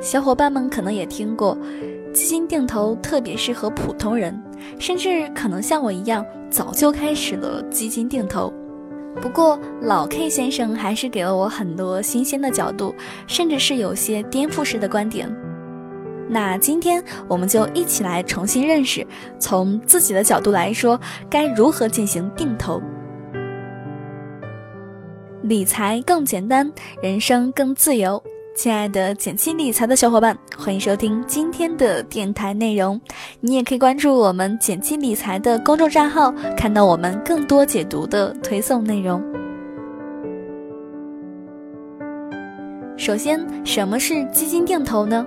小伙伴们可能也听过，基金定投特别适合普通人，甚至可能像我一样早就开始了基金定投。不过老 K 先生还是给了我很多新鲜的角度，甚至是有些颠覆式的观点。那今天我们就一起来重新认识，从自己的角度来说，该如何进行定投，理财更简单，人生更自由。亲爱的减七理财的小伙伴，欢迎收听今天的电台内容。你也可以关注我们减七理财的公众账号，看到我们更多解读的推送内容。首先，什么是基金定投呢？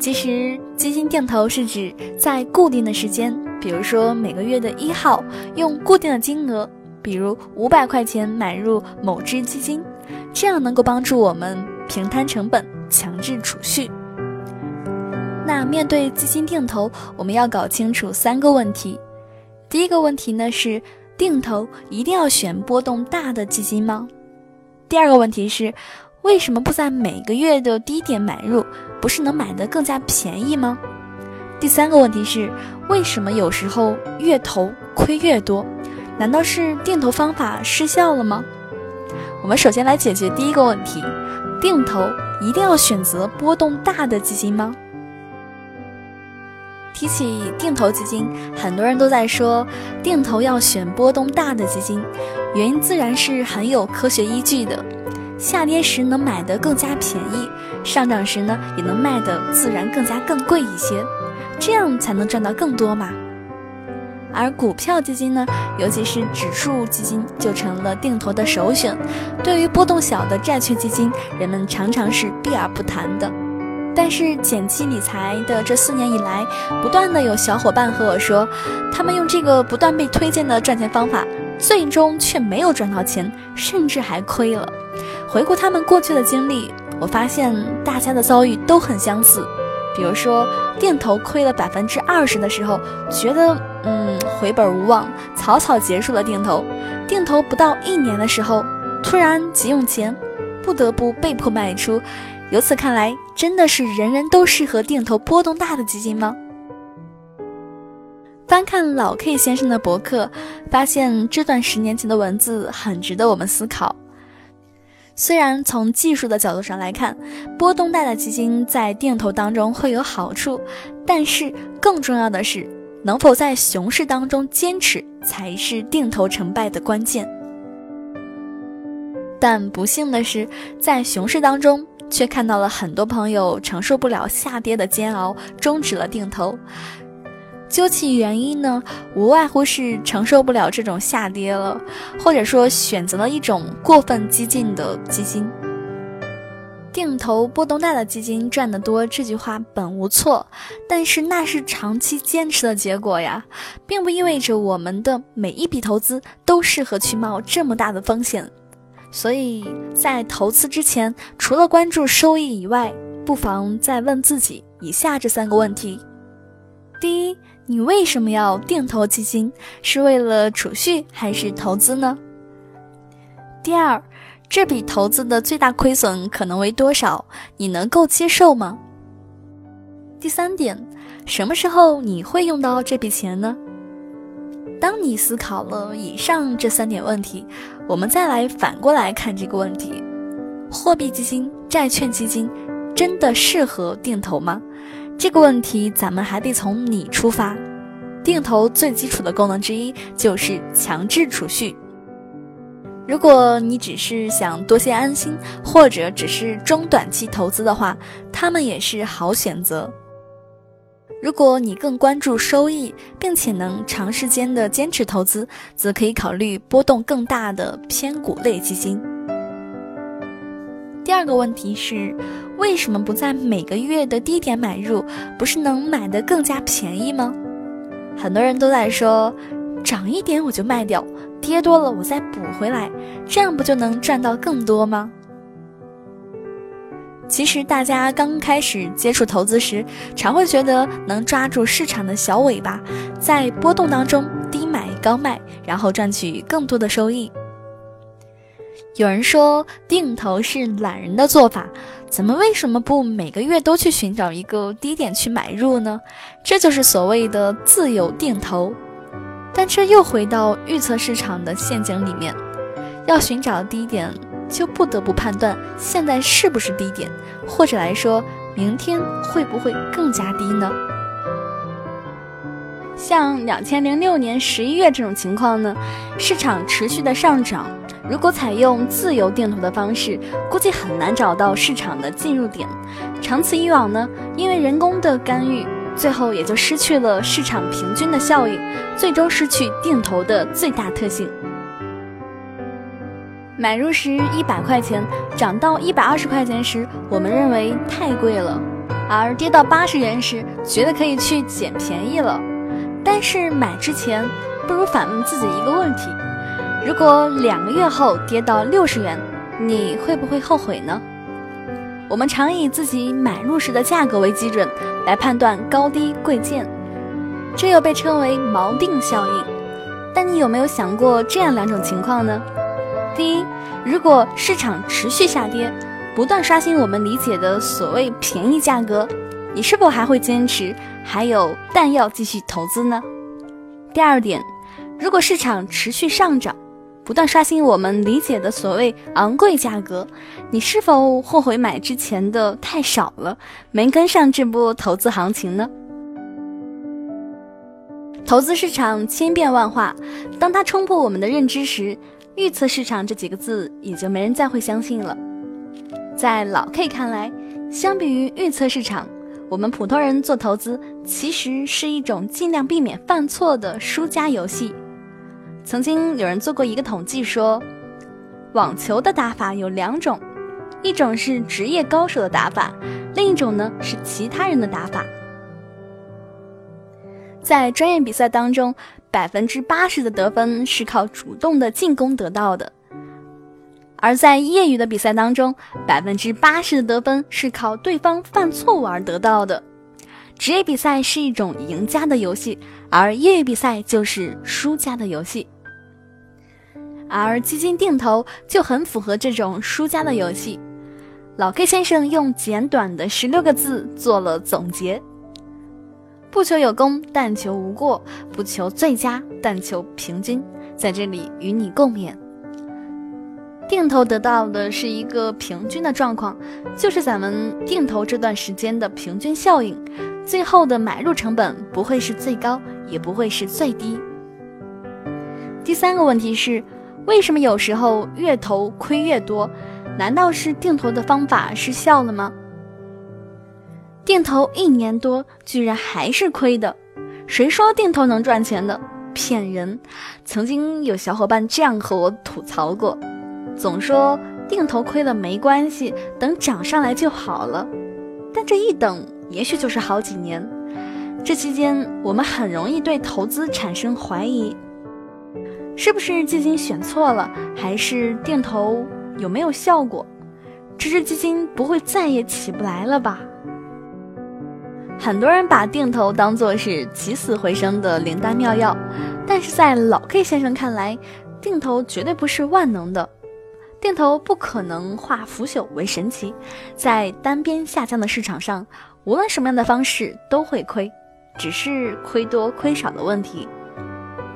其实，基金定投是指在固定的时间，比如说每个月的一号，用固定的金额，比如五百块钱买入某只基金，这样能够帮助我们。平摊成本，强制储蓄。那面对基金定投，我们要搞清楚三个问题。第一个问题呢是，定投一定要选波动大的基金吗？第二个问题是，为什么不在每个月的低点买入？不是能买得更加便宜吗？第三个问题是，为什么有时候越投亏越多？难道是定投方法失效了吗？我们首先来解决第一个问题。定投一定要选择波动大的基金吗？提起定投基金，很多人都在说定投要选波动大的基金，原因自然是很有科学依据的。下跌时能买得更加便宜，上涨时呢也能卖得自然更加更贵一些，这样才能赚到更多嘛。而股票基金呢，尤其是指数基金，就成了定投的首选。对于波动小的债券基金，人们常常是避而不谈的。但是减期理财的这四年以来，不断的有小伙伴和我说，他们用这个不断被推荐的赚钱方法，最终却没有赚到钱，甚至还亏了。回顾他们过去的经历，我发现大家的遭遇都很相似。比如说，定投亏了百分之二十的时候，觉得嗯回本无望，草草结束了定投。定投不到一年的时候，突然急用钱，不得不被迫卖出。由此看来，真的是人人都适合定投波动大的基金吗？翻看老 K 先生的博客，发现这段十年前的文字很值得我们思考。虽然从技术的角度上来看，波动大的基金在定投当中会有好处，但是更重要的是，能否在熊市当中坚持才是定投成败的关键。但不幸的是，在熊市当中，却看到了很多朋友承受不了下跌的煎熬，终止了定投。究其原因呢，无外乎是承受不了这种下跌了，或者说选择了一种过分激进的基金。定投波动大的基金赚得多，这句话本无错，但是那是长期坚持的结果呀，并不意味着我们的每一笔投资都适合去冒这么大的风险。所以在投资之前，除了关注收益以外，不妨再问自己以下这三个问题：第一。你为什么要定投基金？是为了储蓄还是投资呢？第二，这笔投资的最大亏损可能为多少？你能够接受吗？第三点，什么时候你会用到这笔钱呢？当你思考了以上这三点问题，我们再来反过来看这个问题：货币基金、债券基金真的适合定投吗？这个问题，咱们还得从你出发。定投最基础的功能之一就是强制储蓄。如果你只是想多些安心，或者只是中短期投资的话，他们也是好选择。如果你更关注收益，并且能长时间的坚持投资，则可以考虑波动更大的偏股类基金。第二个问题是，为什么不在每个月的低点买入？不是能买得更加便宜吗？很多人都在说，涨一点我就卖掉，跌多了我再补回来，这样不就能赚到更多吗？其实大家刚开始接触投资时，常会觉得能抓住市场的小尾巴，在波动当中低买高卖，然后赚取更多的收益。有人说定投是懒人的做法，咱们为什么不每个月都去寻找一个低点去买入呢？这就是所谓的自由定投。但这又回到预测市场的陷阱里面，要寻找低点，就不得不判断现在是不是低点，或者来说，明天会不会更加低呢？像两千零六年十一月这种情况呢，市场持续的上涨。如果采用自由定投的方式，估计很难找到市场的进入点。长此以往呢，因为人工的干预，最后也就失去了市场平均的效应，最终失去定投的最大特性。买入时一百块钱，涨到一百二十块钱时，我们认为太贵了；而跌到八十元时，觉得可以去捡便宜了。但是买之前，不如反问自己一个问题。如果两个月后跌到六十元，你会不会后悔呢？我们常以自己买入时的价格为基准来判断高低贵贱，这又被称为锚定效应。但你有没有想过这样两种情况呢？第一，如果市场持续下跌，不断刷新我们理解的所谓便宜价格，你是否还会坚持还有弹药继续投资呢？第二点，如果市场持续上涨，不断刷新我们理解的所谓昂贵价格，你是否后悔买之前的太少了，没跟上这波投资行情呢？投资市场千变万化，当它冲破我们的认知时，预测市场这几个字也就没人再会相信了。在老 K 看来，相比于预测市场，我们普通人做投资其实是一种尽量避免犯错的输家游戏。曾经有人做过一个统计，说网球的打法有两种，一种是职业高手的打法，另一种呢是其他人的打法。在专业比赛当中，百分之八十的得分是靠主动的进攻得到的；而在业余的比赛当中，百分之八十的得分是靠对方犯错误而得到的。职业比赛是一种赢家的游戏，而业余比赛就是输家的游戏。而基金定投就很符合这种输家的游戏。老 K 先生用简短的十六个字做了总结：不求有功，但求无过；不求最佳，但求平均。在这里与你共勉。定投得到的是一个平均的状况，就是咱们定投这段时间的平均效应。最后的买入成本不会是最高，也不会是最低。第三个问题是。为什么有时候越投亏越多？难道是定投的方法失效了吗？定投一年多，居然还是亏的，谁说定投能赚钱的？骗人！曾经有小伙伴这样和我吐槽过，总说定投亏了没关系，等涨上来就好了。但这一等，也许就是好几年。这期间，我们很容易对投资产生怀疑。是不是基金选错了，还是定投有没有效果？这只基金不会再也起不来了吧？很多人把定投当作是起死回生的灵丹妙药，但是在老 K 先生看来，定投绝对不是万能的，定投不可能化腐朽为神奇，在单边下降的市场上，无论什么样的方式都会亏，只是亏多亏少的问题。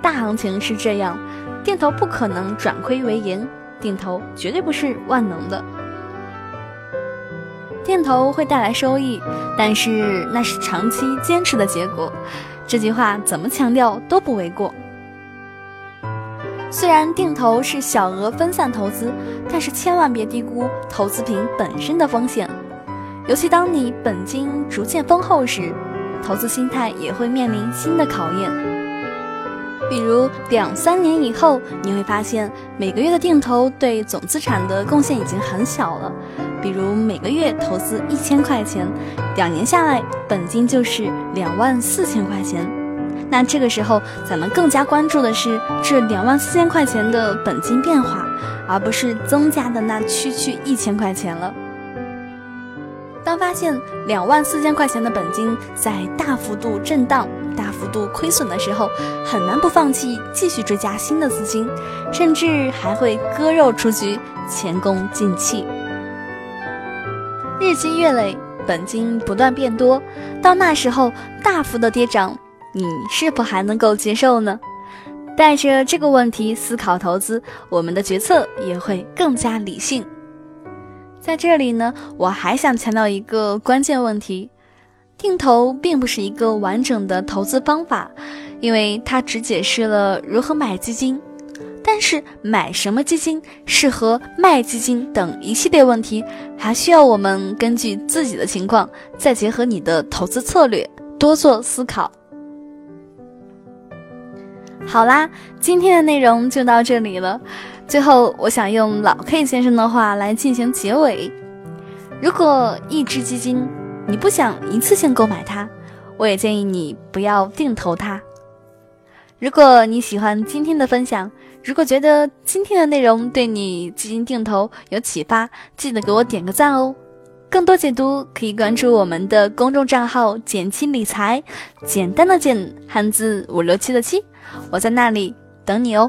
大行情是这样，定投不可能转亏为盈，定投绝对不是万能的。定投会带来收益，但是那是长期坚持的结果。这句话怎么强调都不为过。虽然定投是小额分散投资，但是千万别低估投资品本身的风险。尤其当你本金逐渐丰厚时，投资心态也会面临新的考验。比如两三年以后，你会发现每个月的定投对总资产的贡献已经很小了。比如每个月投资一千块钱，两年下来本金就是两万四千块钱。那这个时候，咱们更加关注的是这两万四千块钱的本金变化，而不是增加的那区区一千块钱了。当发现两万四千块钱的本金在大幅度震荡。大幅度亏损的时候，很难不放弃继续追加新的资金，甚至还会割肉出局，前功尽弃。日积月累，本金不断变多，到那时候大幅的跌涨，你是否还能够接受呢？带着这个问题思考投资，我们的决策也会更加理性。在这里呢，我还想强调一个关键问题：定投并不是一个完整的投资方法，因为它只解释了如何买基金，但是买什么基金、适合卖基金等一系列问题，还需要我们根据自己的情况，再结合你的投资策略，多做思考。好啦，今天的内容就到这里了。最后，我想用老 K 先生的话来进行结尾：如果一只基金你不想一次性购买它，我也建议你不要定投它。如果你喜欢今天的分享，如果觉得今天的内容对你基金定投有启发，记得给我点个赞哦。更多解读可以关注我们的公众账号“简七理财”，简单的简，汉字五六七的七。我在那里等你哦。